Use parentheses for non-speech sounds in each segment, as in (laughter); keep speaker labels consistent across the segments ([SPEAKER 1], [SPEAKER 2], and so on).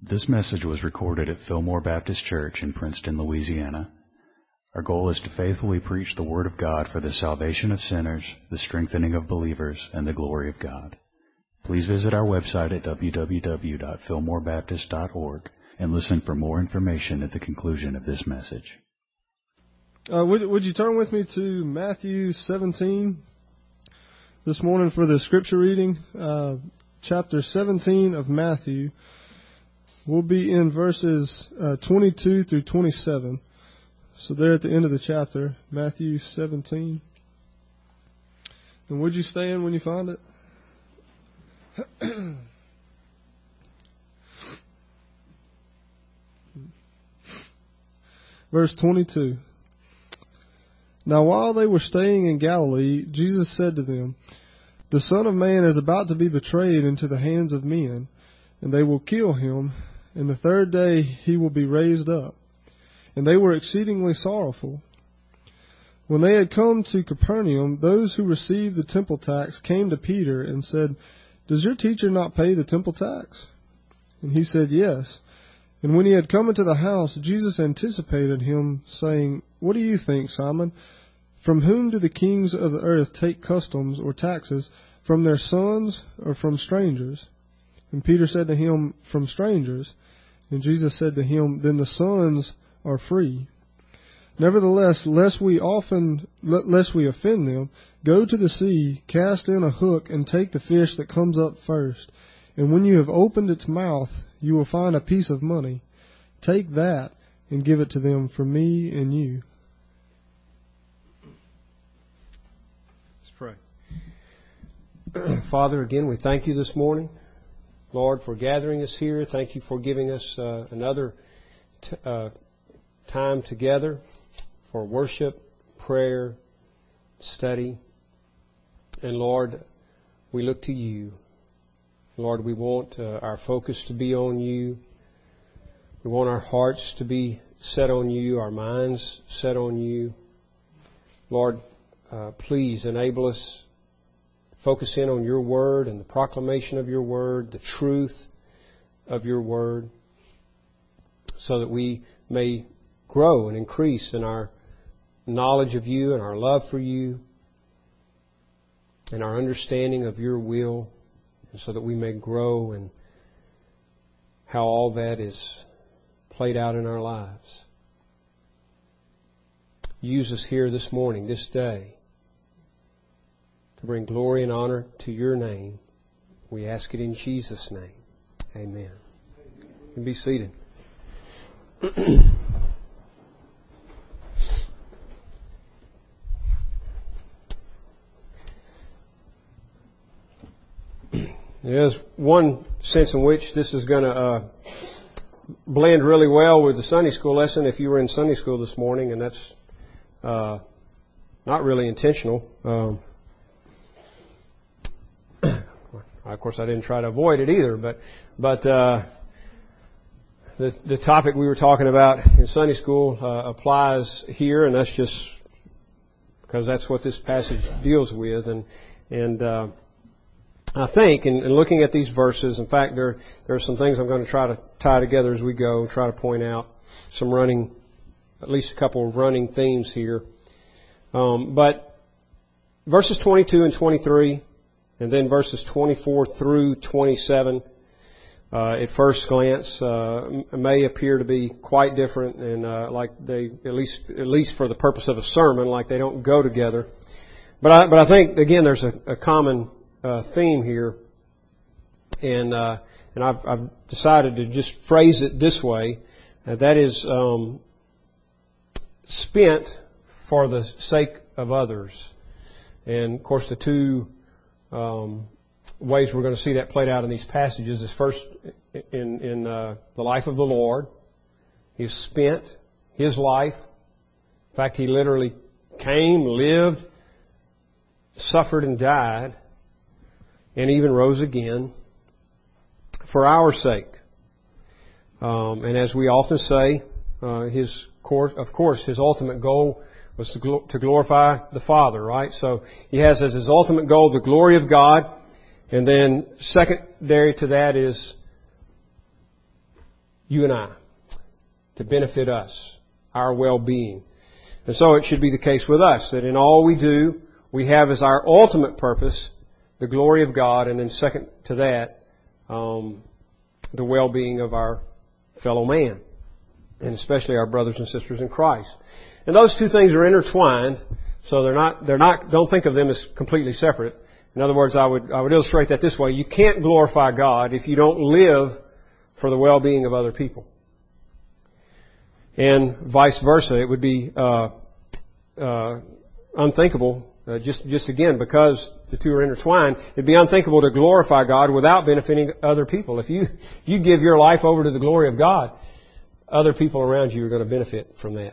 [SPEAKER 1] This message was recorded at Fillmore Baptist Church in Princeton, Louisiana. Our goal is to faithfully preach the Word of God for the salvation of sinners, the strengthening of believers, and the glory of God. Please visit our website at www.fillmorebaptist.org and listen for more information at the conclusion of this message.
[SPEAKER 2] Uh, would, would you turn with me to Matthew 17 this morning for the scripture reading? Uh, chapter 17 of Matthew. We'll be in verses uh, 22 through 27. So they're at the end of the chapter, Matthew 17. And would you stand when you find it? (clears throat) Verse 22. Now while they were staying in Galilee, Jesus said to them, The Son of Man is about to be betrayed into the hands of men, and they will kill him, and the third day he will be raised up. And they were exceedingly sorrowful. When they had come to Capernaum, those who received the temple tax came to Peter and said, Does your teacher not pay the temple tax? And he said, Yes. And when he had come into the house, Jesus anticipated him, saying, What do you think, Simon? From whom do the kings of the earth take customs or taxes? From their sons or from strangers? And Peter said to him, From strangers. And Jesus said to him, Then the sons are free. Nevertheless, lest we often, lest we offend them, go to the sea, cast in a hook, and take the fish that comes up first. And when you have opened its mouth, you will find a piece of money. Take that and give it to them for me and you.
[SPEAKER 3] Let's pray. (clears throat) Father, again, we thank you this morning, Lord, for gathering us here. Thank you for giving us uh, another t- uh, time together for worship, prayer, study. And Lord, we look to you. Lord, we want uh, our focus to be on you. We want our hearts to be set on you, our minds set on you. Lord, uh, please enable us focus in on your word and the proclamation of your word, the truth of your word, so that we may grow and increase in our knowledge of you and our love for you and our understanding of your will, and so that we may grow in how all that is played out in our lives. Use us here this morning, this day, to bring glory and honor to your name. We ask it in Jesus' name. Amen. Can be seated. There's one sense in which this is going to uh, blend really well with the Sunday school lesson if you were in Sunday school this morning, and that's uh, not really intentional. Um, of course, I didn't try to avoid it either, but but uh, the the topic we were talking about in Sunday school uh, applies here, and that's just because that's what this passage deals with, and and uh, I think, in, in, looking at these verses, in fact, there, there are some things I'm going to try to tie together as we go, and try to point out some running, at least a couple of running themes here. Um, but verses 22 and 23, and then verses 24 through 27, uh, at first glance, uh, may appear to be quite different, and uh, like they, at least at least for the purpose of a sermon, like they don't go together. But I, but I think again, there's a, a common uh, theme here, and uh, and I've, I've, decided to just phrase it this way. Uh, that is um, spent for the sake of others, and of course the two um, ways we're going to see that played out in these passages is first in in uh, the life of the Lord. He spent his life. In fact, he literally came, lived, suffered, and died and even rose again for our sake. Um, and as we often say, uh, his course, of course, his ultimate goal was to, gl- to glorify the Father, right? So he has as his ultimate goal the glory of God, and then secondary to that is you and I, to benefit us, our well-being. And so it should be the case with us, that in all we do, we have as our ultimate purpose the glory of God, and then second to that, um, the well-being of our fellow man, and especially our brothers and sisters in Christ. And those two things are intertwined, so they're not, they're not, don't think of them as completely separate. In other words, I would, I would illustrate that this way. You can't glorify God if you don't live for the well-being of other people. And vice versa, it would be, uh, uh, unthinkable uh, just, just again, because the two are intertwined, it'd be unthinkable to glorify God without benefiting other people. If you, you give your life over to the glory of God, other people around you are going to benefit from that.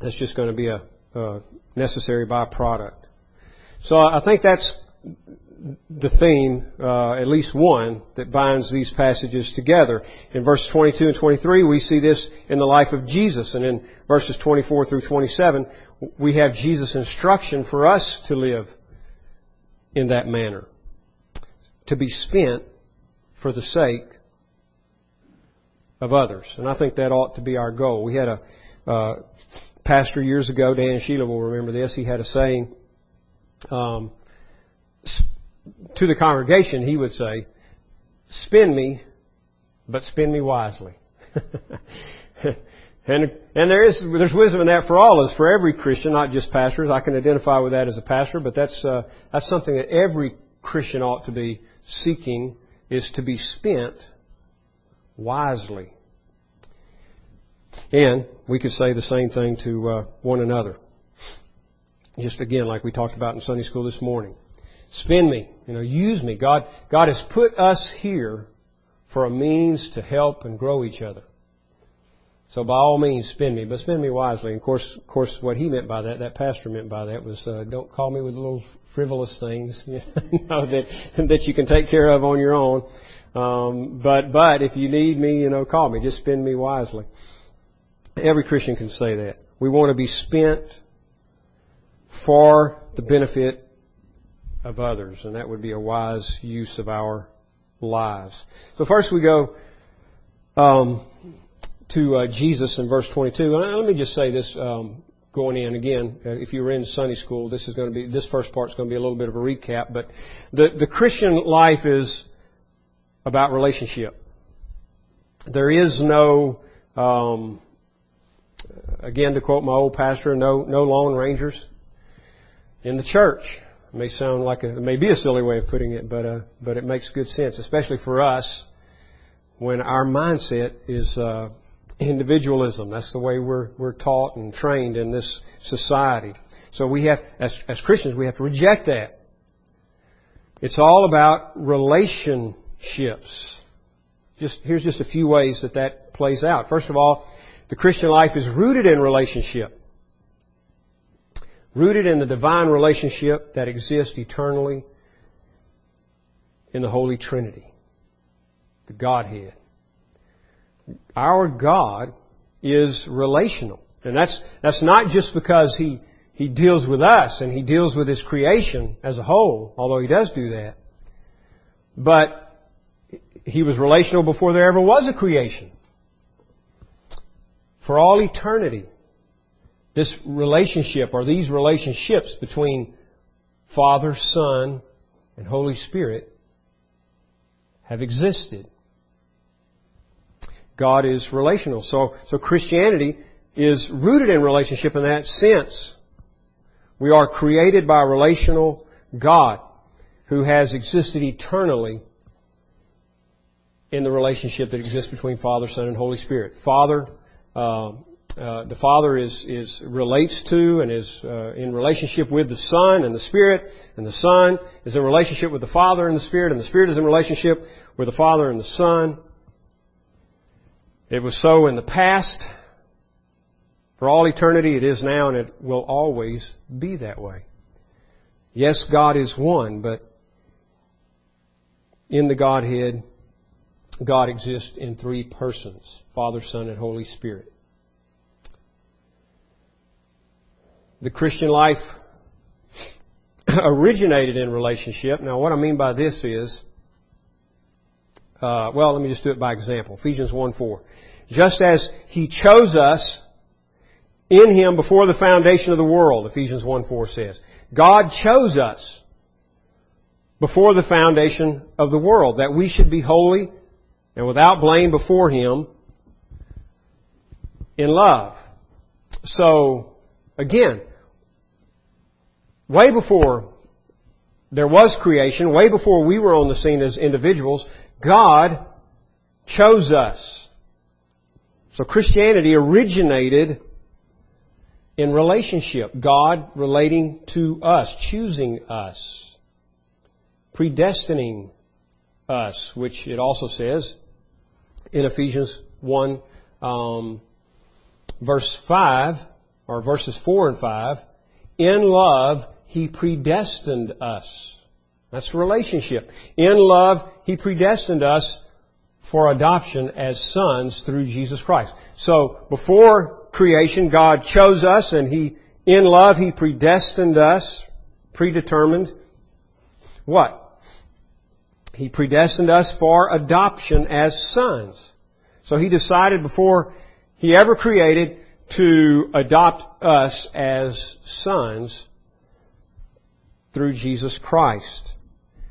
[SPEAKER 3] That's just going to be a, a necessary byproduct. So I think that's the theme, uh, at least one, that binds these passages together. In verses 22 and 23, we see this in the life of Jesus, and in verses 24 through 27, we have Jesus' instruction for us to live in that manner, to be spent for the sake of others. And I think that ought to be our goal. We had a uh, pastor years ago, Dan and Sheila will remember this. He had a saying. Um, to the congregation, he would say, spend me, but spend me wisely. (laughs) and, and there is, there's wisdom in that for all of us, for every Christian, not just pastors. I can identify with that as a pastor, but that's, uh, that's something that every Christian ought to be seeking, is to be spent wisely. And we could say the same thing to uh, one another. Just again, like we talked about in Sunday school this morning. Spend me. You know, use me. God, God has put us here for a means to help and grow each other. So by all means, spend me, but spend me wisely. And of course, of course, what he meant by that, that pastor meant by that, was uh, don't call me with little frivolous things, (laughs) you know, that that you can take care of on your own. Um, but but if you need me, you know, call me. Just spend me wisely. Every Christian can say that. We want to be spent for the benefit of others, and that would be a wise use of our lives. So first we go um, to uh, Jesus in verse 22. And let me just say this um, going in again. Uh, if you were in Sunday school, this is going to be this first part is going to be a little bit of a recap. But the the Christian life is about relationship. There is no um, again to quote my old pastor, no no lone rangers in the church. It may sound like a, it may be a silly way of putting it, but uh, but it makes good sense, especially for us when our mindset is uh, individualism. That's the way we're we're taught and trained in this society. So we have, as as Christians, we have to reject that. It's all about relationships. Just here's just a few ways that that plays out. First of all, the Christian life is rooted in relationship rooted in the divine relationship that exists eternally in the Holy Trinity, the Godhead. Our God is relational. And that's, that's not just because He, He deals with us and He deals with His creation as a whole, although He does do that. But He was relational before there ever was a creation. For all eternity, this relationship or these relationships between Father, Son, and Holy Spirit have existed. God is relational. So, so Christianity is rooted in relationship in that sense. We are created by a relational God who has existed eternally in the relationship that exists between Father, Son, and Holy Spirit. Father uh, uh, the Father is, is relates to and is uh, in relationship with the Son and the Spirit, and the Son is in relationship with the Father and the Spirit, and the Spirit is in relationship with the Father and the Son. It was so in the past. For all eternity, it is now, and it will always be that way. Yes, God is one, but in the Godhead, God exists in three persons Father, Son, and Holy Spirit. the Christian life (clears throat) originated in relationship. Now, what I mean by this is uh, well, let me just do it by example. Ephesians 1 4. Just as He chose us in Him before the foundation of the world, Ephesians 1 4 says. God chose us before the foundation of the world, that we should be holy and without blame before Him in love. So, again, way before there was creation, way before we were on the scene as individuals, God chose us. So Christianity originated in relationship. God relating to us, choosing us, predestining us, which it also says in Ephesians 1, um, verse 5, or verses 4 and 5, in love, He predestined us. That's relationship. In love, He predestined us for adoption as sons through Jesus Christ. So, before creation, God chose us and He, in love, He predestined us, predetermined. What? He predestined us for adoption as sons. So He decided before He ever created to adopt us as sons through Jesus Christ.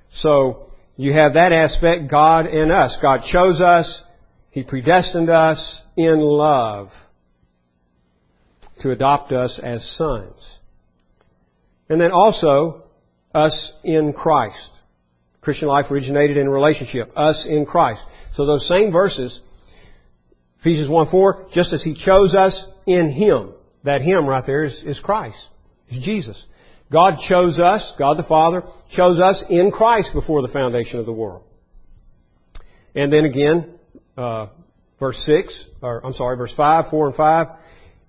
[SPEAKER 3] So you have that aspect, God in us. God chose us. He predestined us in love to adopt us as sons. And then also, us in Christ. Christian life originated in relationship. Us in Christ. So those same verses, Ephesians 1 4, just as He chose us in Him. That Him right there is, is Christ. Is Jesus. God chose us, God the Father, chose us in Christ before the foundation of the world. And then again, uh, verse 6, or I'm sorry, verse 5, 4 and 5.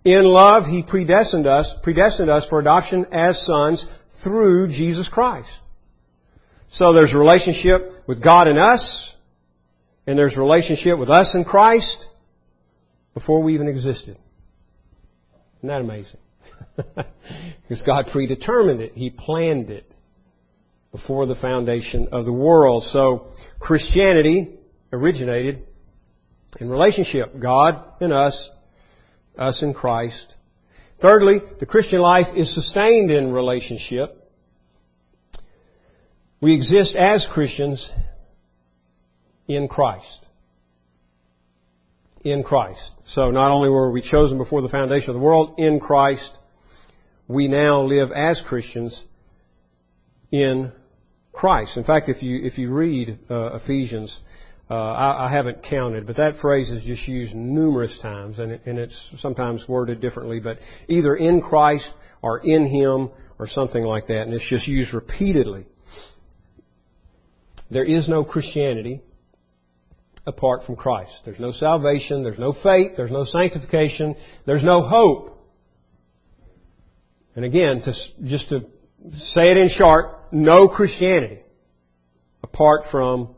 [SPEAKER 3] In love, He predestined us, predestined us for adoption as sons through Jesus Christ. So there's a relationship with God and us, and there's a relationship with us and Christ before we even existed. Isn't that amazing? (laughs) because God predetermined it. He planned it before the foundation of the world. So Christianity originated in relationship. God and us, us in Christ. Thirdly, the Christian life is sustained in relationship. We exist as Christians in Christ. In Christ. So not only were we chosen before the foundation of the world, in Christ, we now live as Christians in Christ. In fact, if you if you read uh, Ephesians, uh, I, I, haven't counted, but that phrase is just used numerous times, and, it, and it's sometimes worded differently, but either in Christ or in Him or something like that, and it's just used repeatedly. There is no Christianity apart from Christ. There's no salvation, there's no faith, there's no sanctification, there's no hope and again, to, just to say it in short, no Christianity apart from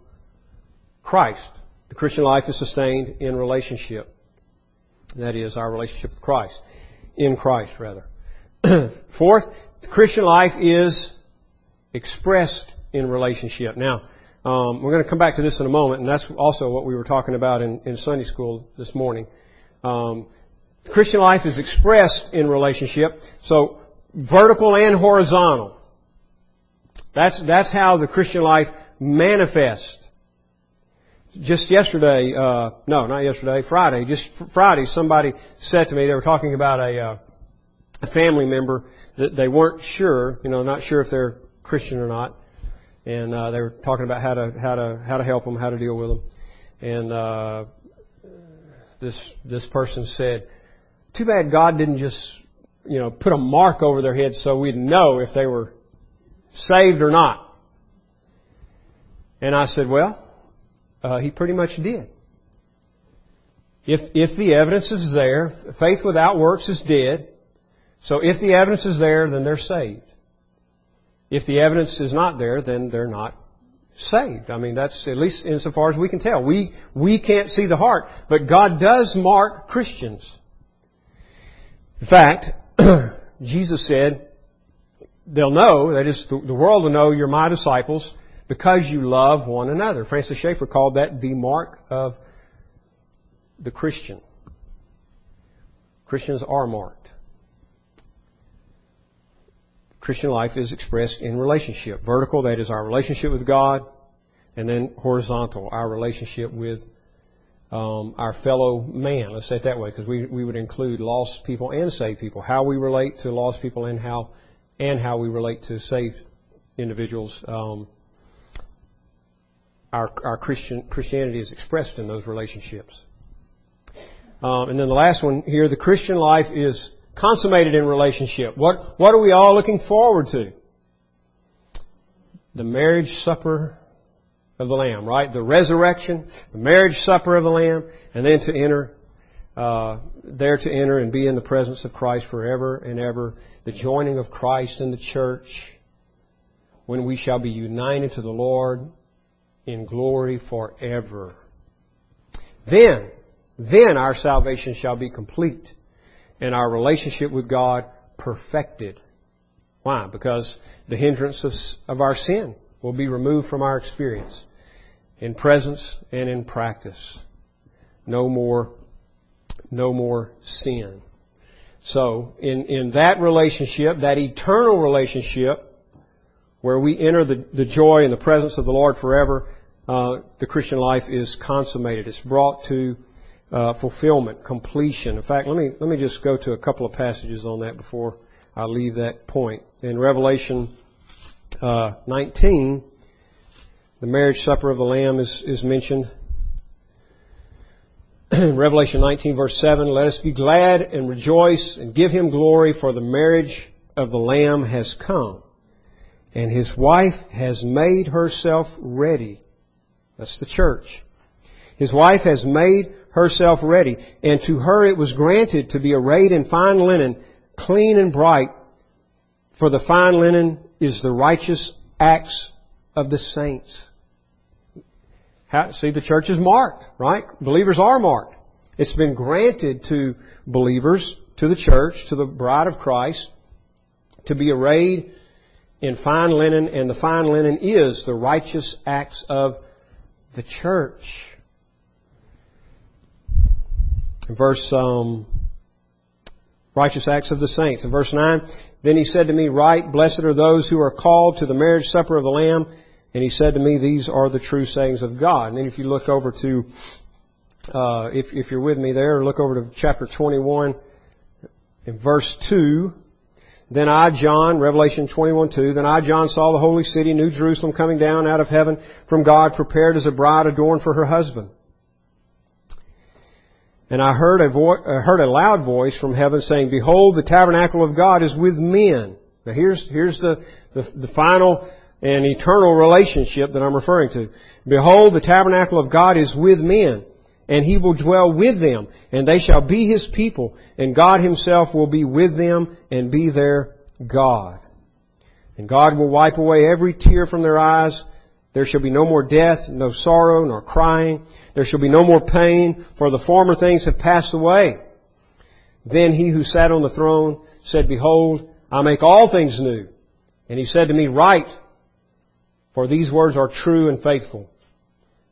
[SPEAKER 3] Christ. The Christian life is sustained in relationship. That is our relationship with Christ. In Christ, rather. (clears throat) Fourth, the Christian life is expressed in relationship. Now, um, we're going to come back to this in a moment, and that's also what we were talking about in, in Sunday school this morning. Um, Christian life is expressed in relationship. So vertical and horizontal. That's, that's how the Christian life manifests. Just yesterday, uh, no, not yesterday, Friday, just Friday, somebody said to me, they were talking about a, uh, a family member that they weren't sure, you know, not sure if they're Christian or not. And, uh, they were talking about how to, how to, how to help them, how to deal with them. And, uh, this, this person said, too bad God didn't just you know, put a mark over their head so we'd know if they were saved or not. And I said, well, uh, he pretty much did. If, if the evidence is there, faith without works is dead. So if the evidence is there, then they're saved. If the evidence is not there, then they're not saved. I mean, that's at least insofar as we can tell. We, we can't see the heart, but God does mark Christians. In fact, (clears throat) Jesus said, they'll know, that is, the world will know you're my disciples because you love one another. Francis Schaeffer called that the mark of the Christian. Christians are marked. Christian life is expressed in relationship. Vertical, that is our relationship with God, and then horizontal, our relationship with um, our fellow man. Let's say it that way, because we, we would include lost people and saved people. How we relate to lost people and how and how we relate to saved individuals. Um, our our Christian Christianity is expressed in those relationships. Um, and then the last one here, the Christian life is consummated in relationship. What what are we all looking forward to? The marriage supper of the Lamb, right? The resurrection, the marriage supper of the Lamb, and then to enter, uh, there to enter and be in the presence of Christ forever and ever. The joining of Christ in the church, when we shall be united to the Lord in glory forever. Then, then our salvation shall be complete and our relationship with God perfected. Why? Because the hindrance of, of our sin will be removed from our experience in presence and in practice. No more, no more sin. So, in, in that relationship, that eternal relationship, where we enter the, the joy and the presence of the Lord forever, uh, the Christian life is consummated. It's brought to uh, fulfillment, completion. In fact, let me let me just go to a couple of passages on that before I leave that point. In Revelation uh, 19, the marriage supper of the Lamb is, is mentioned. (clears throat) Revelation 19 verse 7, let us be glad and rejoice and give him glory for the marriage of the Lamb has come and his wife has made herself ready. That's the church. His wife has made herself ready and to her it was granted to be arrayed in fine linen, clean and bright, for the fine linen is the righteous acts of the saints. How, see, the church is marked, right? Believers are marked. It's been granted to believers, to the church, to the bride of Christ, to be arrayed in fine linen, and the fine linen is the righteous acts of the church. In verse um, righteous acts of the saints. In verse nine, then he said to me, "Write, blessed are those who are called to the marriage supper of the Lamb." And he said to me, these are the true sayings of God. And then if you look over to, uh, if, if you're with me there, look over to chapter 21 in verse 2. Then I, John, Revelation 21, 2, then I, John, saw the holy city, New Jerusalem, coming down out of heaven from God, prepared as a bride adorned for her husband. And I heard a, vo- uh, heard a loud voice from heaven saying, Behold, the tabernacle of God is with men. Now here's, here's the, the, the final and eternal relationship that I'm referring to. Behold, the tabernacle of God is with men, and He will dwell with them, and they shall be His people, and God Himself will be with them and be their God. And God will wipe away every tear from their eyes. There shall be no more death, no sorrow, nor crying. There shall be no more pain, for the former things have passed away. Then he who sat on the throne said, Behold, I make all things new. And he said to me, Write, for these words are true and faithful.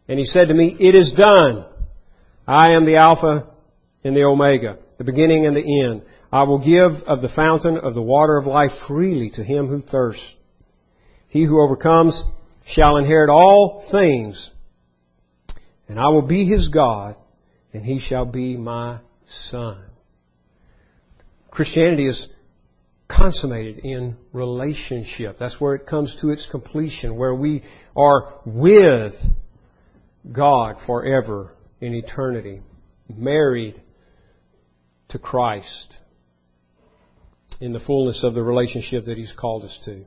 [SPEAKER 3] And he said to me, It is done. I am the Alpha and the Omega, the beginning and the end. I will give of the fountain of the water of life freely to him who thirsts. He who overcomes shall inherit all things, and I will be his God, and he shall be my son. Christianity is consummated in relationship. That's where it comes to its completion, where we are with God forever in eternity, married to Christ in the fullness of the relationship that He's called us to.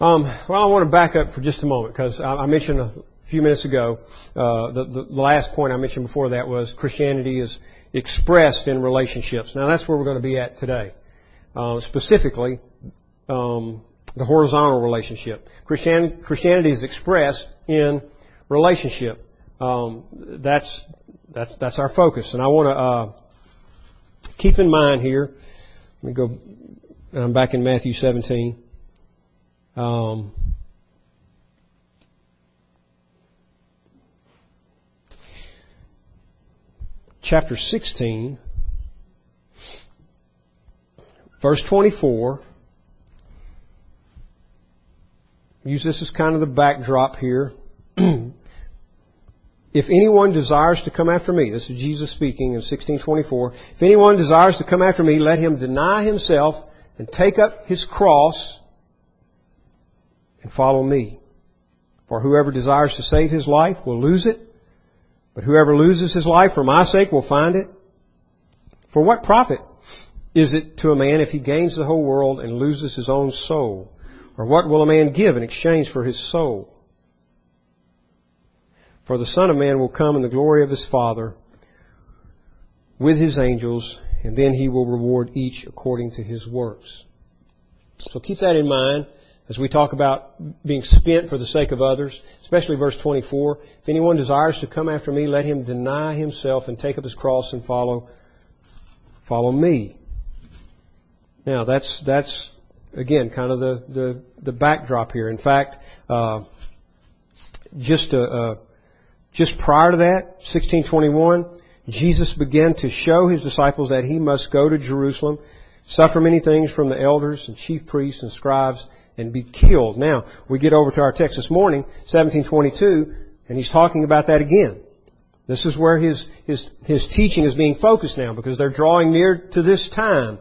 [SPEAKER 3] Um, well, I want to back up for just a moment because I, I mentioned a few minutes ago uh, the, the last point I mentioned before that was Christianity is expressed in relationships. Now that's where we're going to be at today uh, specifically um, the horizontal relationship. Christian, Christianity is expressed in relationship. Um, that's that's that's our focus, and I want to uh, keep in mind here. Let me go. I'm back in Matthew 17. Um, chapter 16, verse 24. Use this as kind of the backdrop here. (clears throat) if anyone desires to come after me, this is Jesus speaking in 1624, if anyone desires to come after me, let him deny himself and take up his cross and follow me. For whoever desires to save his life will lose it, but whoever loses his life for my sake will find it. For what profit is it to a man if he gains the whole world and loses his own soul? Or what will a man give in exchange for his soul? For the Son of Man will come in the glory of his Father with his angels, and then he will reward each according to his works. So keep that in mind as we talk about being spent for the sake of others, especially verse 24. If anyone desires to come after me, let him deny himself and take up his cross and follow, follow me. Now that's, that's again, kind of the, the, the backdrop here. In fact, uh, just uh, uh, just prior to that, 1621, Jesus began to show his disciples that he must go to Jerusalem, suffer many things from the elders and chief priests and scribes, and be killed. Now, we get over to our text this morning, 1722, and he's talking about that again. This is where his, his, his teaching is being focused now because they're drawing near to this time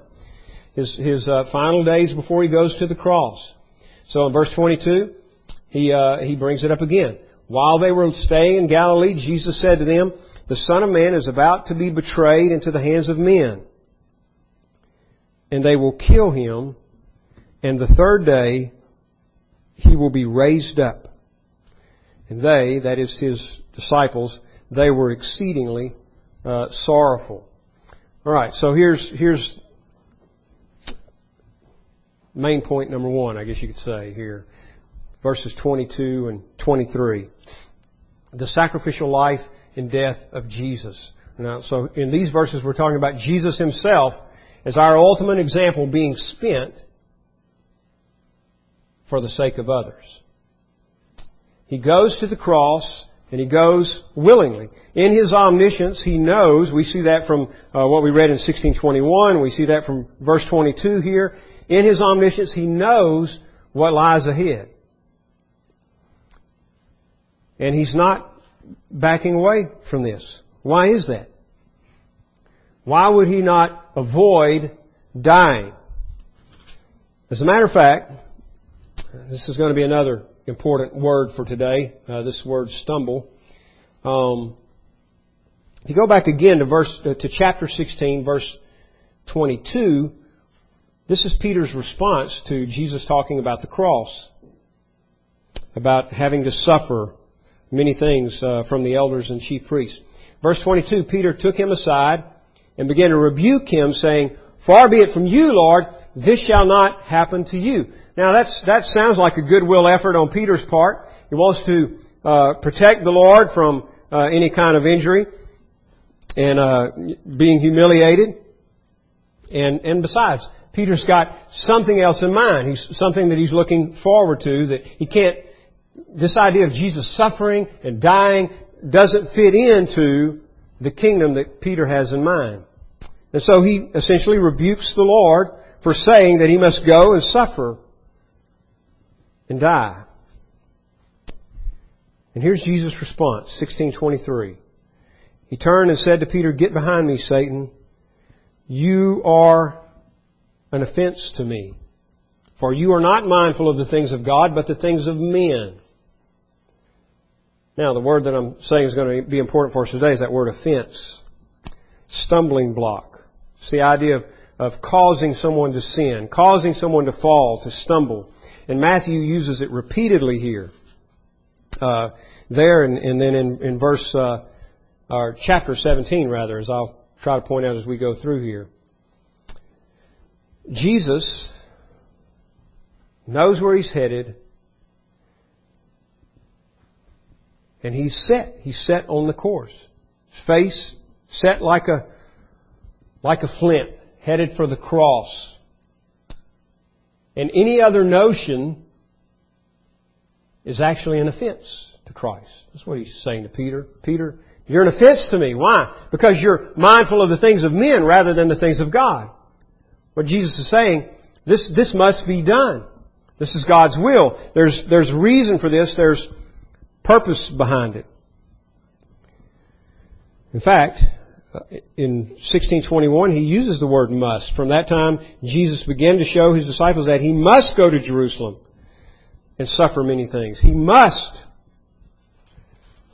[SPEAKER 3] his, his uh, final days before he goes to the cross. So in verse 22, he, uh, he brings it up again. While they were staying in Galilee, Jesus said to them, The Son of Man is about to be betrayed into the hands of men. And they will kill him, and the third day he will be raised up. And they, that is his disciples, they were exceedingly uh, sorrowful. All right, so here's here's main point number one, I guess you could say here. Verses 22 and 23. The sacrificial life and death of Jesus. Now, so in these verses we're talking about Jesus himself as our ultimate example being spent for the sake of others. He goes to the cross and he goes willingly. In his omniscience, he knows, we see that from uh, what we read in 1621, we see that from verse 22 here. In His omniscience, He knows what lies ahead. And He's not backing away from this. Why is that? Why would He not avoid dying? As a matter of fact, this is going to be another important word for today. Uh, this word stumble. Um, if you go back again to verse uh, to chapter 16, verse 22, this is Peter's response to Jesus talking about the cross, about having to suffer many things uh, from the elders and chief priests. Verse 22, Peter took him aside and began to rebuke him, saying, Far be it from you, Lord, this shall not happen to you. Now that's, that sounds like a goodwill effort on Peter's part. He wants to uh, protect the Lord from uh, any kind of injury and uh, being humiliated. And, and besides, Peter's got something else in mind. He's something that he's looking forward to that he can't, this idea of Jesus suffering and dying doesn't fit into the kingdom that Peter has in mind. And so he essentially rebukes the Lord for saying that he must go and suffer and die. And here's Jesus' response, 1623. He turned and said to Peter, Get behind me, Satan. You are an offense to me. For you are not mindful of the things of God, but the things of men. Now, the word that I'm saying is going to be important for us today is that word offense. Stumbling block. It's the idea of, of causing someone to sin, causing someone to fall, to stumble. And Matthew uses it repeatedly here. Uh, there and, and, then in, in verse, uh, or chapter 17 rather, as I'll try to point out as we go through here. Jesus knows where he's headed, and he's set. He's set on the course. His face set like a like a flint, headed for the cross. And any other notion is actually an offense to Christ. That's what he's saying to Peter. Peter, You're an offense to me. Why? Because you're mindful of the things of men rather than the things of God. What Jesus is saying, this, this must be done. This is God's will. There's, there's reason for this. There's purpose behind it. In fact, Uh, in 1621, he uses the word must. From that time, Jesus began to show his disciples that he must go to Jerusalem and suffer many things. He must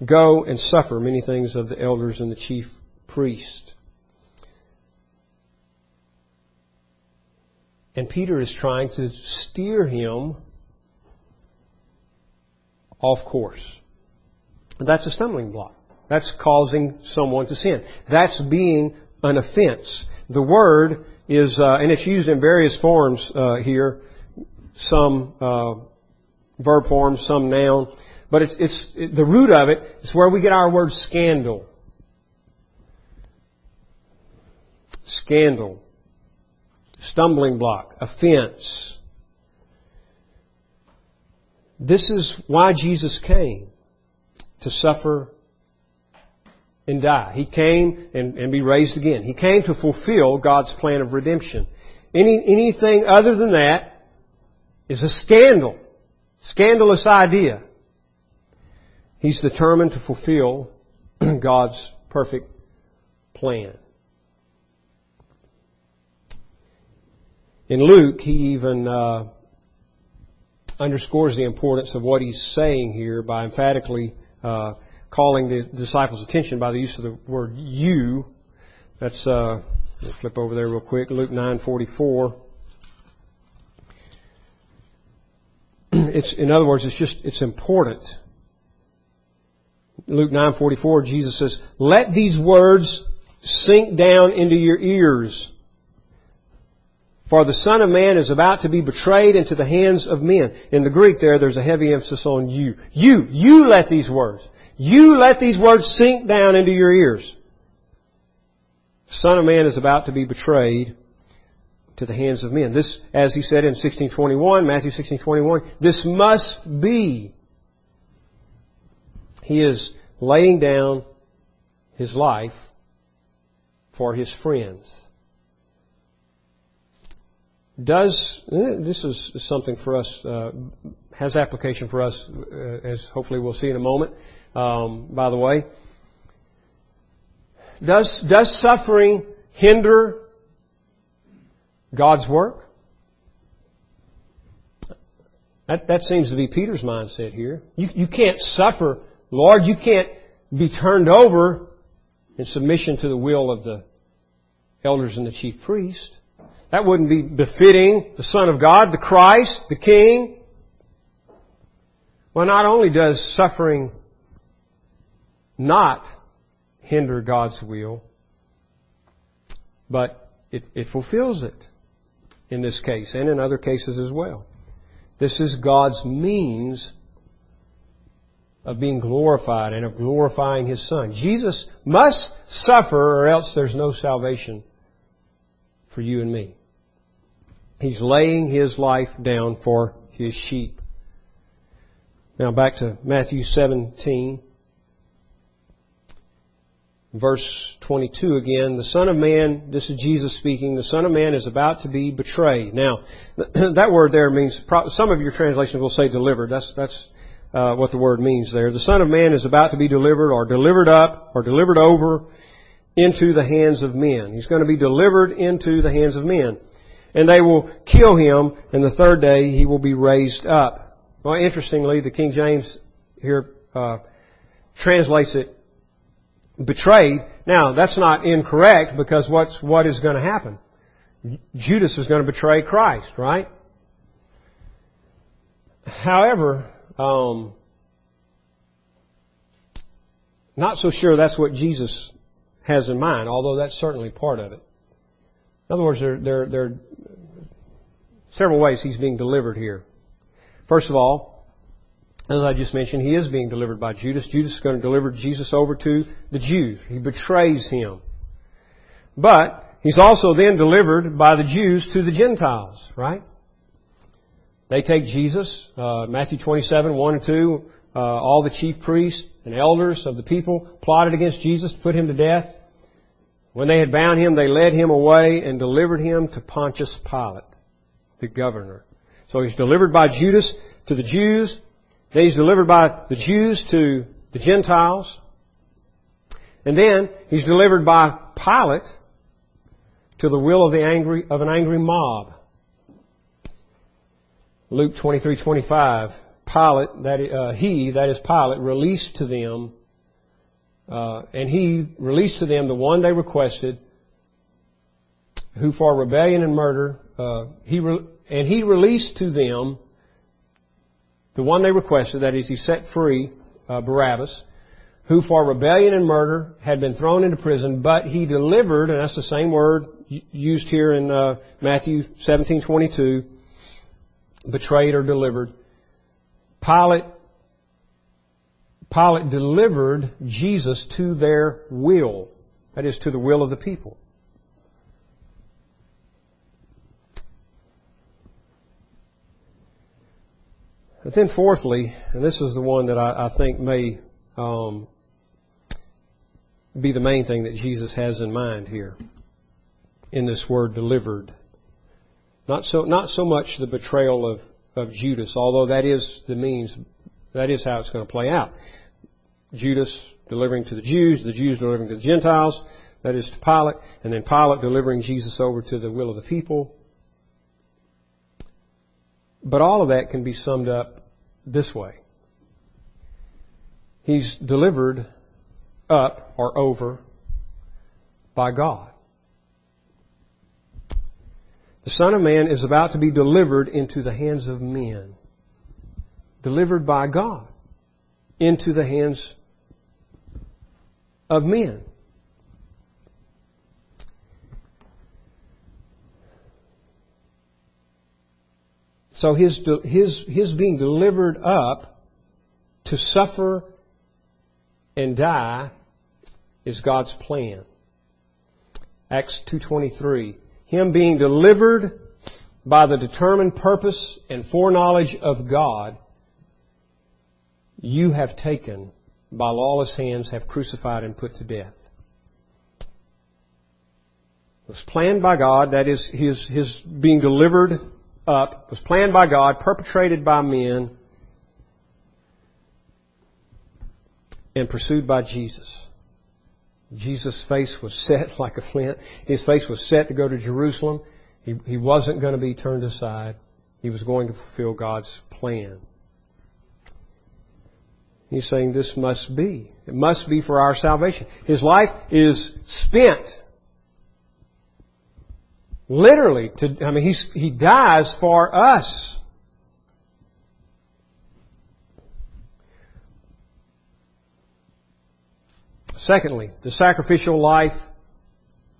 [SPEAKER 3] go and suffer many things of the elders and the chief priest. And Peter is trying to steer him off course. That's a stumbling block. That's causing someone to sin. That's being an offense. The word is, uh, and it's used in various forms uh, here. Some uh, verb forms, some noun. But it's, it's it, the root of it is where we get our word scandal. Scandal. Stumbling block. Offense. This is why Jesus came. To suffer and die. He came and, and be raised again. He came to fulfill God's plan of redemption. Any, anything other than that is a scandal. Scandalous idea. He's determined to fulfill (clears throat) God's perfect plan. In Luke, he even uh, underscores the importance of what he's saying here by emphatically uh, calling the disciples' attention by the use of the word "you." That's uh, flip over there real quick. Luke nine forty four. (clears throat) It's in other words, it's just it's important Luke 9:44, Jesus says, "Let these words sink down into your ears. For the Son of Man is about to be betrayed into the hands of men." In the Greek there, there's a heavy emphasis on you. You, you let these words. You let these words sink down into your ears. The Son of Man is about to be betrayed to the hands of men. This, as he said in 1621, Matthew 1621, this must be he is laying down his life for his friends. Does, this is something for us, uh, has application for us, uh, as hopefully we'll see in a moment, um, by the way. Does, does suffering hinder God's work? That, that seems to be Peter's mindset here. You, you can't suffer Lord, you can't be turned over in submission to the will of the elders and the chief priest. That wouldn't be befitting the Son of God, the Christ, the King. Well, not only does suffering not hinder God's will, but it, it fulfills it in this case and in other cases as well. This is God's means of being glorified and of glorifying His Son. Jesus must suffer or else there's no salvation for you and me. He's laying His life down for His sheep. Now back to Matthew 17, verse 22 again. The Son of Man, this is Jesus speaking, the Son of Man is about to be betrayed. Now, (clears throat) that word there means, some of your translations will say delivered. That's, that's uh, what the word means there. The Son of Man is about to be delivered or delivered up or delivered over into the hands of men. He's going to be delivered into the hands of men. And they will kill him, and the third day he will be raised up. Well, interestingly, the King James here uh, translates it betrayed. Now, that's not incorrect because what's what is going to happen? Judas is going to betray Christ, right? However, um, not so sure that's what Jesus has in mind, although that's certainly part of it. In other words, there, there, there are several ways he's being delivered here. First of all, as I just mentioned, he is being delivered by Judas. Judas is going to deliver Jesus over to the Jews. He betrays him. But he's also then delivered by the Jews to the Gentiles, right? They take Jesus, uh, Matthew 27, 1 and 2, uh, all the chief priests and elders of the people plotted against Jesus to put him to death. When they had bound him, they led him away and delivered him to Pontius Pilate, the governor. So he's delivered by Judas to the Jews. Then he's delivered by the Jews to the Gentiles. And then he's delivered by Pilate to the will of the angry of an angry mob. Luke 23:25 Pilate that uh, he that is Pilate released to them uh, and he released to them the one they requested who for rebellion and murder uh, he re- and he released to them the one they requested that is he set free uh, Barabbas who for rebellion and murder had been thrown into prison but he delivered and that's the same word used here in uh, Matthew 17:22 betrayed or delivered. Pilate, Pilate delivered Jesus to their will. That is, to the will of the people. But then fourthly, and this is the one that I, I think may um, be the main thing that Jesus has in mind here in this word delivered. Not so, not so much the betrayal of, of Judas, although that is the means, that is how it's going to play out. Judas delivering to the Jews, the Jews delivering to the Gentiles, that is to Pilate, and then Pilate delivering Jesus over to the will of the people. But all of that can be summed up this way. He's delivered up or over by God. The Son of Man is about to be delivered into the hands of men. Delivered by God into the hands of men. So his, his, his being delivered up to suffer and die is God's plan. Acts 2.23 him being delivered by the determined purpose and foreknowledge of God, you have taken by lawless hands, have crucified and put to death. It was planned by God, that is, his, his being delivered up, was planned by God, perpetrated by men, and pursued by Jesus. Jesus' face was set (laughs) like a flint. His face was set to go to Jerusalem. He, he wasn't going to be turned aside. He was going to fulfill God's plan. He's saying this must be. It must be for our salvation. His life is spent. Literally, to, I mean, he dies for us. Secondly, the sacrificial life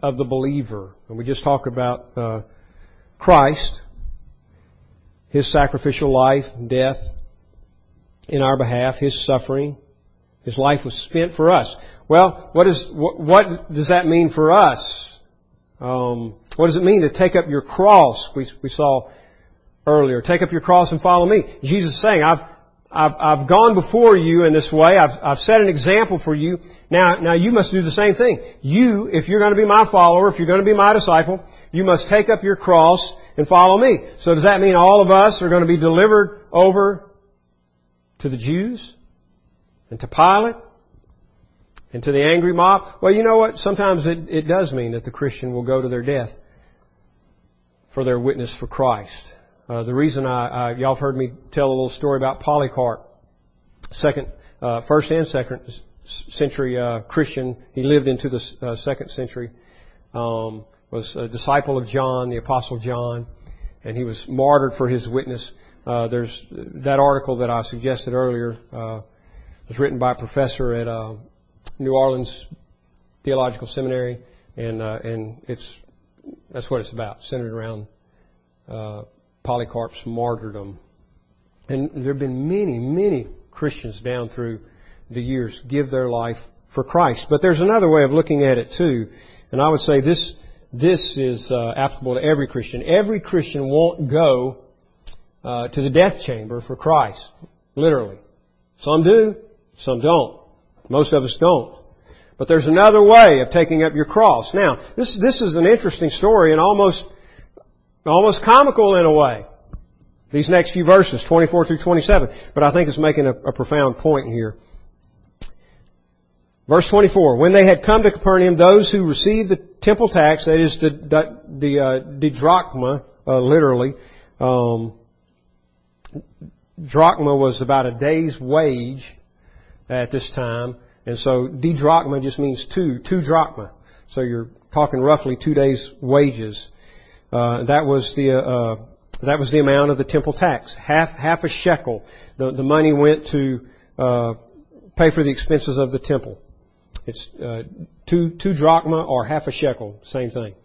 [SPEAKER 3] of the believer. And we just talked about uh, Christ, His sacrificial life, death in our behalf, His suffering. His life was spent for us. Well, what, is, what, does that mean for us? Um, what does it mean to take up your cross? We, we saw earlier. Take up your cross and follow me. Jesus is saying, I've, I've, I've gone before you in this way. I've, I've set an example for you. Now, now you must do the same thing. You, if you're going to be my follower, if you're going to be my disciple, you must take up your cross and follow me. So does that mean all of us are going to be delivered over to the Jews and to Pilate and to the angry mob? Well, you know what? Sometimes it, it does mean that the Christian will go to their death for their witness for Christ. Uh, the reason I, I, y'all have heard me tell a little story about Polycarp, second, uh, first and second century uh, Christian. He lived into the uh, second century. Um, was a disciple of John, the Apostle John, and he was martyred for his witness. Uh, there's that article that I suggested earlier uh, was written by a professor at uh, New Orleans Theological Seminary, and uh, and it's that's what it's about, centered around uh, Polycarp's martyrdom. And there have been many, many Christians down through the years give their life for Christ. But there's another way of looking at it too, and I would say this this is applicable to every Christian. Every Christian won't go uh, to the death chamber for Christ, literally. Some do, some don't. Most of us don't. But there's another way of taking up your cross. Now, this, this is an interesting story and almost, almost comical in a way. These next few verses, 24 through 27. But I think it's making a, a profound point here. Verse 24, when they had come to Capernaum, those who received the temple tax, that is the, the, the uh, didrachma, uh, literally, um, drachma was about a day's wage at this time, and so didrachma just means two, two drachma. So you're talking roughly two days' wages. Uh, that was the uh, that was the amount of the temple tax, half half a shekel. The the money went to uh, pay for the expenses of the temple. It's uh, two two drachma or half a shekel, same thing.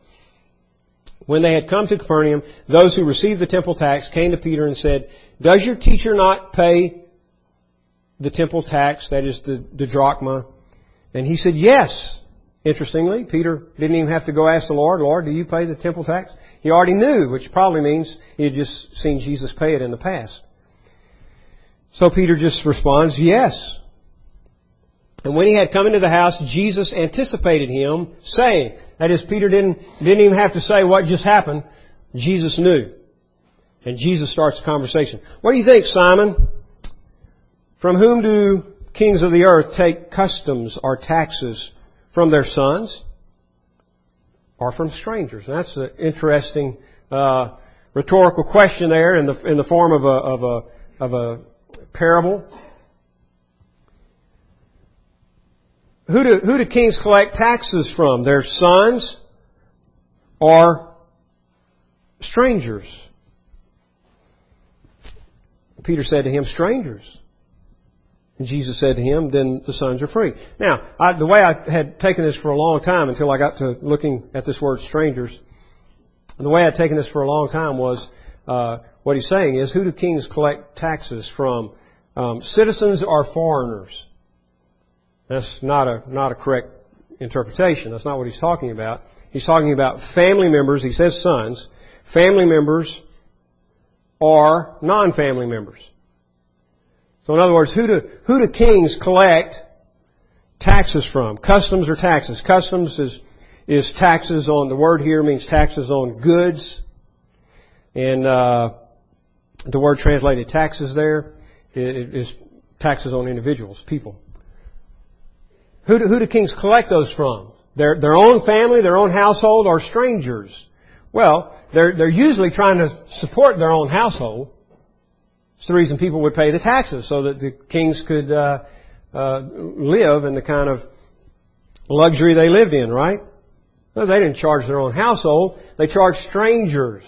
[SPEAKER 3] When they had come to Capernaum, those who received the temple tax came to Peter and said, "Does your teacher not pay the temple tax? That is the, the drachma." And he said, "Yes." Interestingly, Peter didn't even have to go ask the Lord, Lord, do you pay the temple tax? He already knew, which probably means he had just seen Jesus pay it in the past. So Peter just responds, yes. And when he had come into the house, Jesus anticipated him, saying, that is, Peter didn't, didn't even have to say what just happened. Jesus knew. And Jesus starts the conversation. What do you think, Simon? From whom do kings of the earth take customs or taxes? From their sons? Or from strangers? And that's an interesting uh, rhetorical question there in the in the form of a of a of a parable. Who do, who do kings collect taxes from? Their sons or strangers? Peter said to him, strangers. And Jesus said to him, then the sons are free. Now, I, the way I had taken this for a long time until I got to looking at this word strangers, the way I'd taken this for a long time was, uh, what he's saying is, who do kings collect taxes from? Um, citizens or foreigners? That's not a, not a correct interpretation. That's not what he's talking about. He's talking about family members, he says sons, family members or non-family members. So in other words, who do, who do kings collect taxes from? Customs or taxes? Customs is, is taxes on, the word here means taxes on goods. And, uh, the word translated taxes there is taxes on individuals, people. Who do, who do kings collect those from? Their, their own family, their own household, or strangers? Well, they're, they're usually trying to support their own household. It's the reason people would pay the taxes, so that the kings could uh, uh, live in the kind of luxury they lived in, right? They didn't charge their own household. They charged strangers.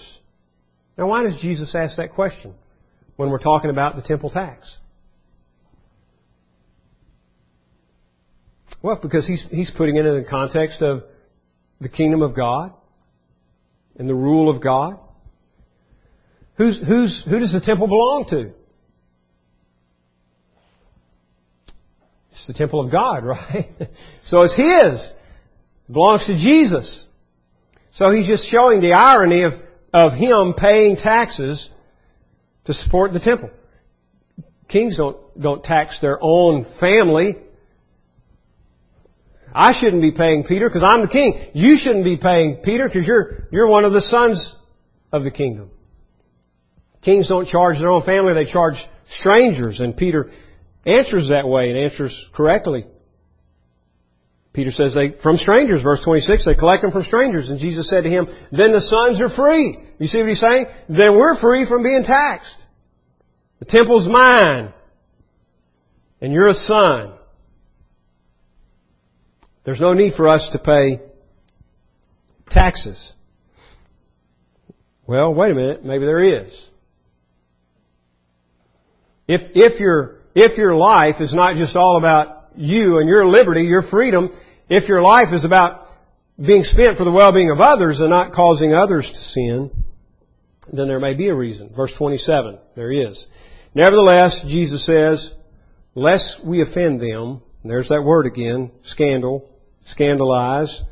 [SPEAKER 3] Now, why does Jesus ask that question when we're talking about the temple tax? Well, because he's, he's putting it in the context of the kingdom of God and the rule of God. Who's, who's, who does the temple belong to? It's the temple of God, (laughs) right? so it's His. It belongs to Jesus. So he's just showing the irony of, of Him paying taxes to support the temple. Kings don't, don't tax their own family. I shouldn't be paying Peter because I'm the king. You shouldn't be paying Peter because you're, you're one of the sons of the kingdom. Kings don't charge their own family, they charge strangers. And Peter answers that way and answers correctly. Peter says they, from strangers, verse 26, they collect them from strangers. And Jesus said to him, then the sons are free. You see what he's saying? Then we're free from being taxed. The temple's mine. And you're a son. There's no need for us to pay taxes. Well, wait a minute. Maybe there is. If, if your, if your life is not just all about you and your liberty, your freedom, if your life is about being spent for the well-being of others and not causing others to sin, then there may be a reason. Verse 27, there is. Nevertheless, Jesus says, lest we offend them, there's that word again, scandal, scandalize,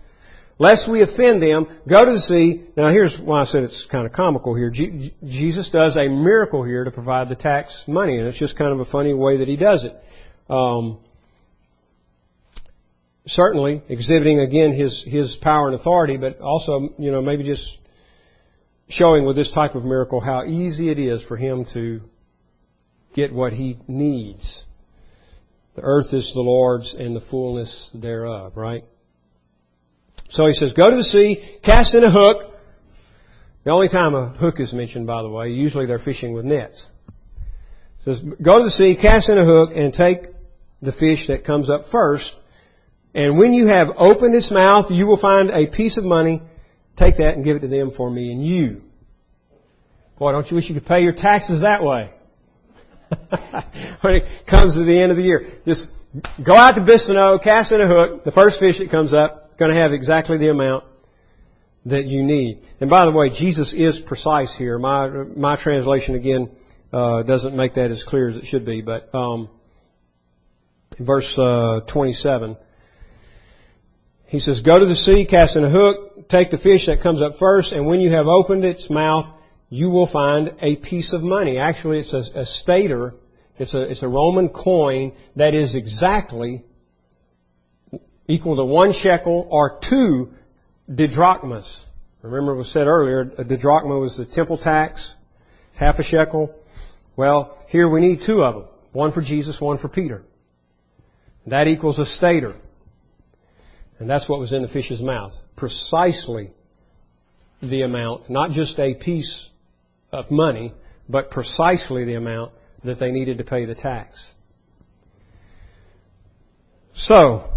[SPEAKER 3] lest we offend them, go to the sea. Now here's why I said it's kind of comical here. Je- Jesus does a miracle here to provide the tax money, and it's just kind of a funny way that he does it. Um, certainly exhibiting again his his power and authority, but also you know maybe just showing with this type of miracle how easy it is for him to get what he needs. The earth is the Lord's and the fullness thereof, right? So he says, go to the sea, cast in a hook. The only time a hook is mentioned, by the way, usually they're fishing with nets. He says, go to the sea, cast in a hook, and take the fish that comes up first. And when you have opened its mouth, you will find a piece of money. Take that and give it to them for me and you. Boy, don't you wish you could pay your taxes that way? (laughs) when it comes to the end of the year. Just go out to Bistineau, cast in a hook, the first fish that comes up, going to have exactly the amount that you need. And by the way, Jesus is precise here. My my translation again uh, doesn't make that as clear as it should be, but um, verse uh, 27, he says, "Go to the sea, cast in a hook, take the fish that comes up first, and when you have opened its mouth, you will find a piece of money. Actually, it's a, a stater. It's a, it's a Roman coin that is exactly equal to one shekel or two didrachmas. Remember it was said earlier, a didrachma was the temple tax, half a shekel. Well, here we need two of them. One for Jesus, one for Peter. That equals a stater. And that's what was in the fish's mouth. Precisely the amount, not just a piece of money, but precisely the amount that they needed to pay the tax. So,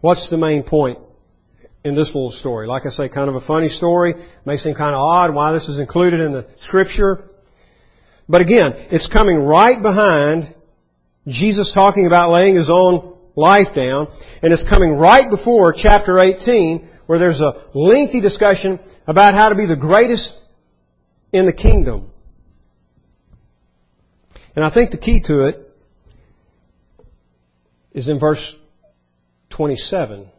[SPEAKER 3] what's the main point in this little story? Like I say, kind of a funny story. May seem kind of odd why this is included in the scripture. But again, it's coming right behind Jesus talking about laying his own life down, and it's coming right before chapter 18, where there's a lengthy discussion about how to be the greatest in the kingdom. And I think the key to it is in verse 27.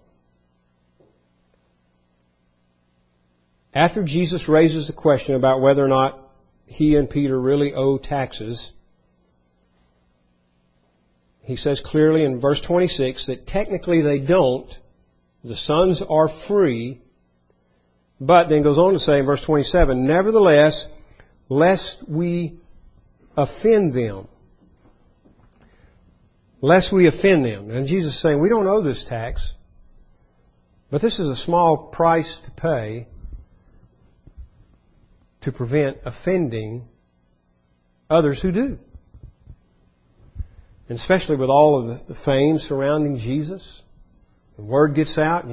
[SPEAKER 3] After Jesus raises the question about whether or not he and Peter really owe taxes, he says clearly in verse 26 that technically they don't. The sons are free but then goes on to say in verse 27, Nevertheless, lest we offend them. Lest we offend them. And Jesus is saying, we don't owe this tax, but this is a small price to pay to prevent offending others who do. And especially with all of the, fame surrounding Jesus, the word gets out,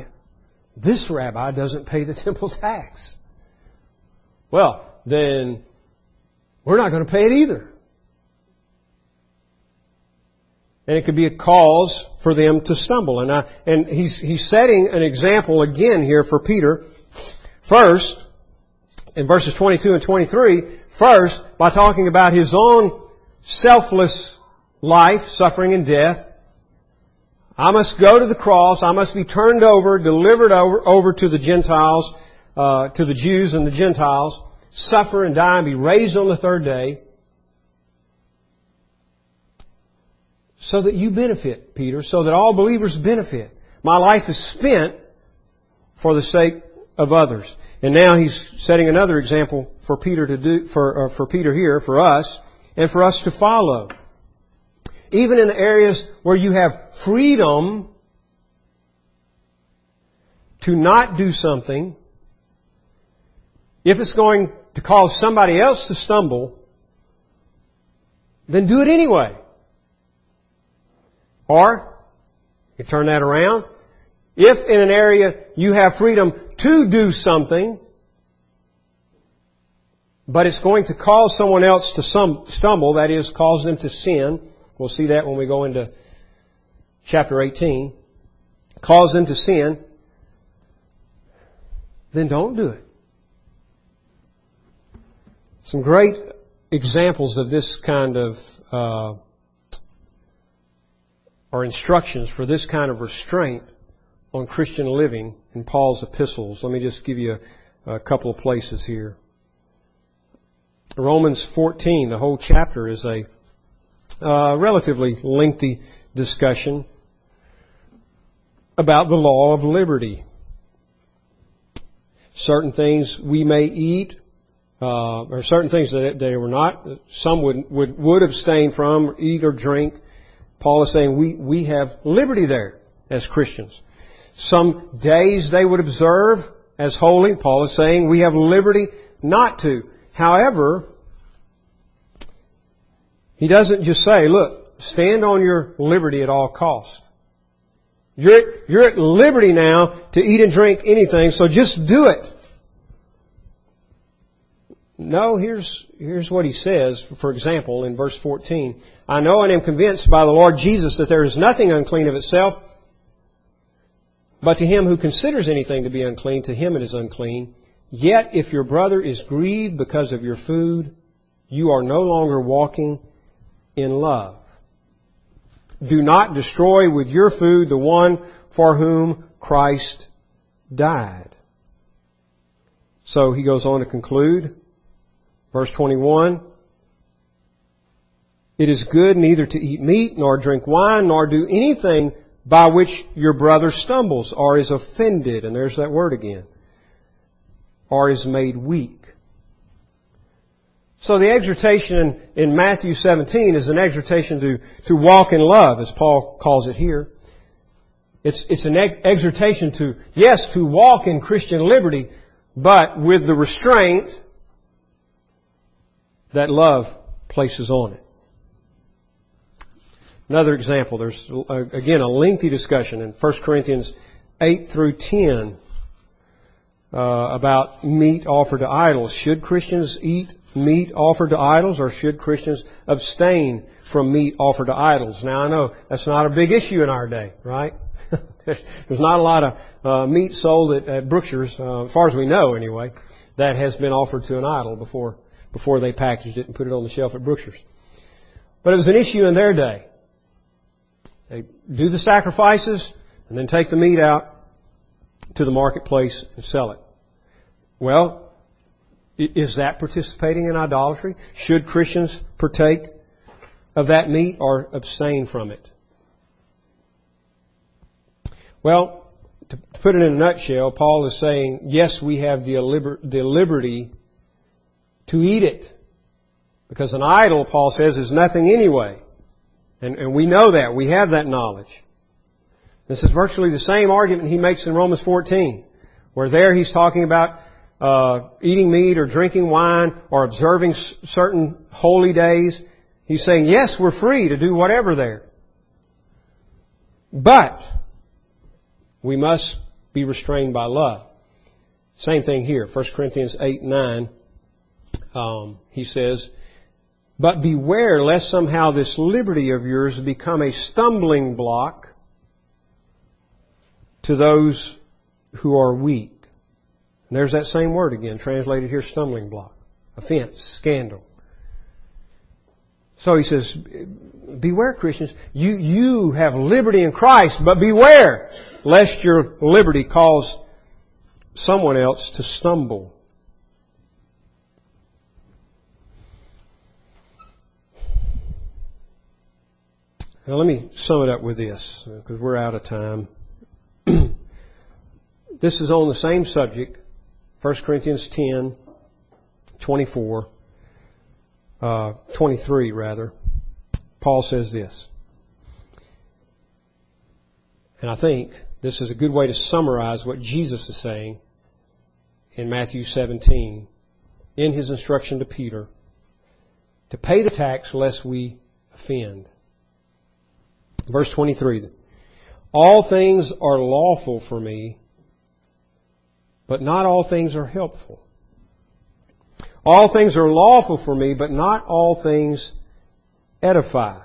[SPEAKER 3] this rabbi doesn't pay the (laughs) temple tax. Well, then we're not going to pay it either. And it could be a cause for them to stumble. And, I, and he's, he's setting an example again here for Peter. First, in verses 22 and 23, first, by talking about his own selfless life, suffering and death, I must go to the cross. I must be turned over, delivered over, over to the Gentiles, uh, to the Jews and the Gentiles, suffer and die and be raised on the third day, so that you benefit, Peter, so that all believers benefit. My life is spent for the sake of others. And now he's setting another example for Peter to do, for, uh, for Peter here, for us, and for us to follow even in the areas where you have freedom to not do something, if it's going to cause somebody else to stumble, then do it anyway. Or, you turn that around. If in an area you have freedom to do something, but it's going to cause someone else to stumble, that is, cause them to sin, We'll see that when we go into chapter 18. Cause them to sin. Then don't do it. Some great examples of this kind of, uh, or instructions for this kind of restraint on Christian living in Paul's epistles. Let me just give you a, a couple of places here. Romans 14, the whole chapter is a uh, relatively lengthy discussion about the law of liberty. Certain things we may eat, uh, or certain things that they were not, some would, would, would abstain from, eat or drink. Paul is saying we, we have liberty there as Christians. Some days they would observe as holy. Paul is saying we have liberty not to. However, he doesn't just say, look, stand on your liberty at all costs. You're, you're at liberty now to eat and drink anything, so just do it. No, here's, here's what he says, for example, in verse 14. I know and am convinced by the Lord Jesus that there is nothing unclean of itself, but to him who considers anything to be unclean, to him it is unclean. Yet if your brother is grieved because of your food, you are no longer walking in love. Do not destroy with your food the one for whom Christ died. So he goes on to conclude, verse 21, It is good neither to eat meat, nor drink wine, nor do anything by which your brother stumbles, or is offended, and there's that word again, or is made weak. So the exhortation in Matthew 17 is an exhortation to, to walk in love, as Paul calls it here. It's, it's an exhortation to, yes, to walk in Christian liberty, but with the restraint that love places on it. Another example, there's again a lengthy discussion in 1 Corinthians 8 through 10 uh, about meat offered to idols. Should Christians eat meat offered to idols or should Christians abstain from meat offered to idols? Now I know that's not a big issue in our day, right? (laughs) There's not a lot of uh, meat sold at, at Brookshire's, uh, as far as we know anyway, that has been offered to an idol before before they packaged it and put it on the shelf at Brookshire's. But it was an issue in their day. They do the sacrifices and then take the meat out to the marketplace and sell it. Well, is that participating in idolatry? Should Christians partake of that meat or abstain from it? Well, to put it in a nutshell, Paul is saying, yes, we have the, liberty to eat it. Because an idol, Paul says, is nothing anyway. And, and we know that. We have that knowledge. This is virtually the same argument he makes in Romans 14, where there he's talking about uh, eating meat or drinking wine or observing s- certain holy days. He's saying, yes, we're free to do whatever there. But we must be restrained by love. Same thing here. 1 Corinthians 8, 9. Um, he says, But beware lest somehow this liberty of yours become a stumbling block to those who are weak. And there's that same word again, translated here stumbling block, offense, scandal. So he says, beware Christians, you, you have liberty in Christ, but beware lest your liberty cause someone else to stumble. Now let me sum it up with this, because we're out of time. (clears throat) this is on the same subject, 1 Corinthians 10, 24, uh, 23 rather, Paul says this. And I think this is a good way to summarize what Jesus is saying in Matthew 17 in his instruction to Peter to pay the tax lest we offend. Verse 23. All things are lawful for me, but not all things are helpful. All things are lawful for me, but not all things edify.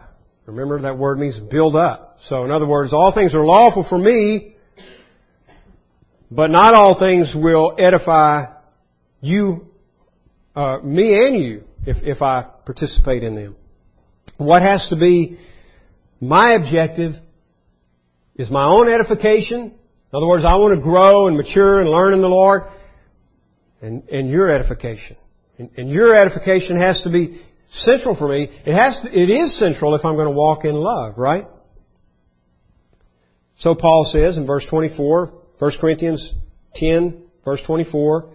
[SPEAKER 3] Remember that word means build up. So in other words, all things are lawful for me, but not all things will edify you, uh, me and you, if, if I participate in them. What has to be my objective is my own edification In other words, I want to grow and mature and learn in the Lord and, and your edification. And, and your edification has to be central for me. It has to, it is central if I'm going to walk in love, right? So Paul says in verse 24, 1 Corinthians 10, verse 24,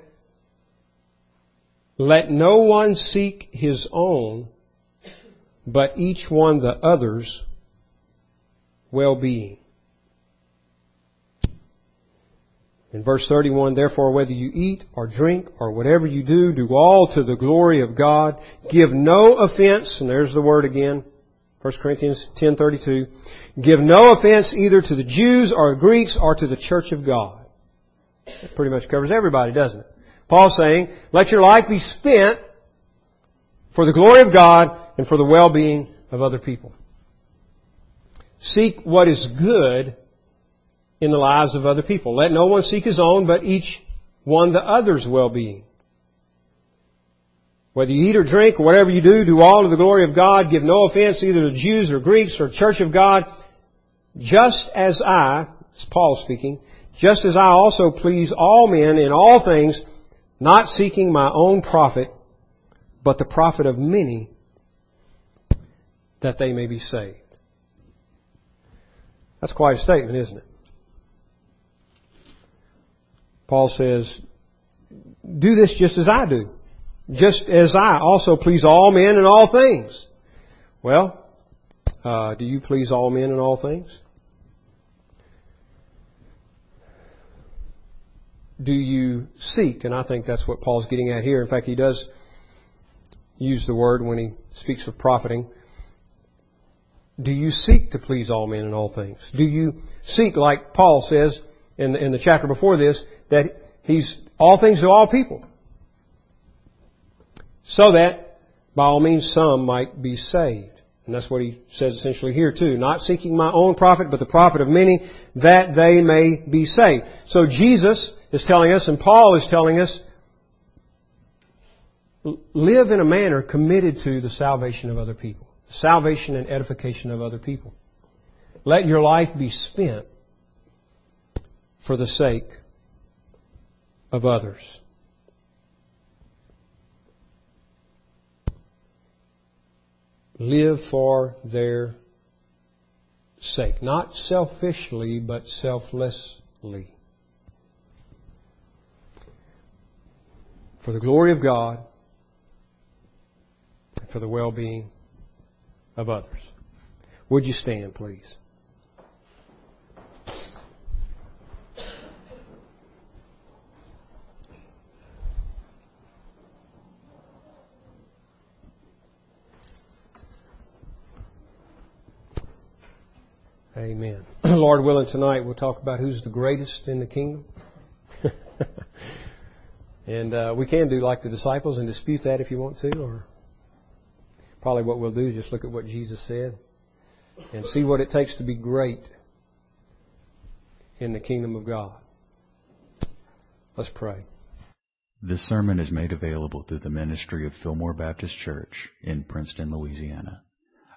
[SPEAKER 3] let no one seek his own, but each one the other's well-being. In verse 31, therefore whether you eat or drink or whatever you do, do all to the glory of God. Give no offense, and there's the word again, 1 Corinthians 10:32. Give no offense either to the Jews or the Greeks or to the church of God. That pretty much covers everybody, doesn't it? Paul's saying, let your life be spent for the glory of God and for the well-being of other people. Seek what is good in the lives of other people. Let no one seek his own, but each one the other's well-being. Whether you eat or drink or whatever you do, do all to the glory of God. Give no offense either to Jews or Greeks or Church of God. Just as I, it's Paul speaking, just as I also please all men in all things, not seeking my own profit, but the profit of many, that they may be saved. That's quite a statement, isn't it? Paul says, do this just as I do. Just as I also please all men in all things. Well, uh, do you please all men in all things? Do you seek? And I think that's what Paul's getting at here. In fact, he does use the word when he speaks of profiting. Do you seek to please all men in all things? Do you seek, like Paul says in in the chapter before this, that he's all things to all people? So that, by all means, some might be saved. And that's what he says essentially here too. Not seeking my own profit, but the profit of many, that they may be saved. So Jesus is telling us, and Paul is telling us, live in a manner committed to the salvation of other people. Salvation and edification of other people. Let your life be spent for the sake of others. Live for their sake. Not selfishly, but selflessly. For the glory of God, and for the well-being of others. Would you stand, please? Amen. (clears throat) Lord willing, tonight we'll talk about who's the greatest in the kingdom. (laughs) and uh, we can do like the disciples and dispute that if you want to, or probably what we'll do is just look at what Jesus said and see what it takes to be great in the kingdom of God. Let's pray.
[SPEAKER 1] This sermon is made available through the ministry of Fillmore Baptist Church in Princeton, Louisiana.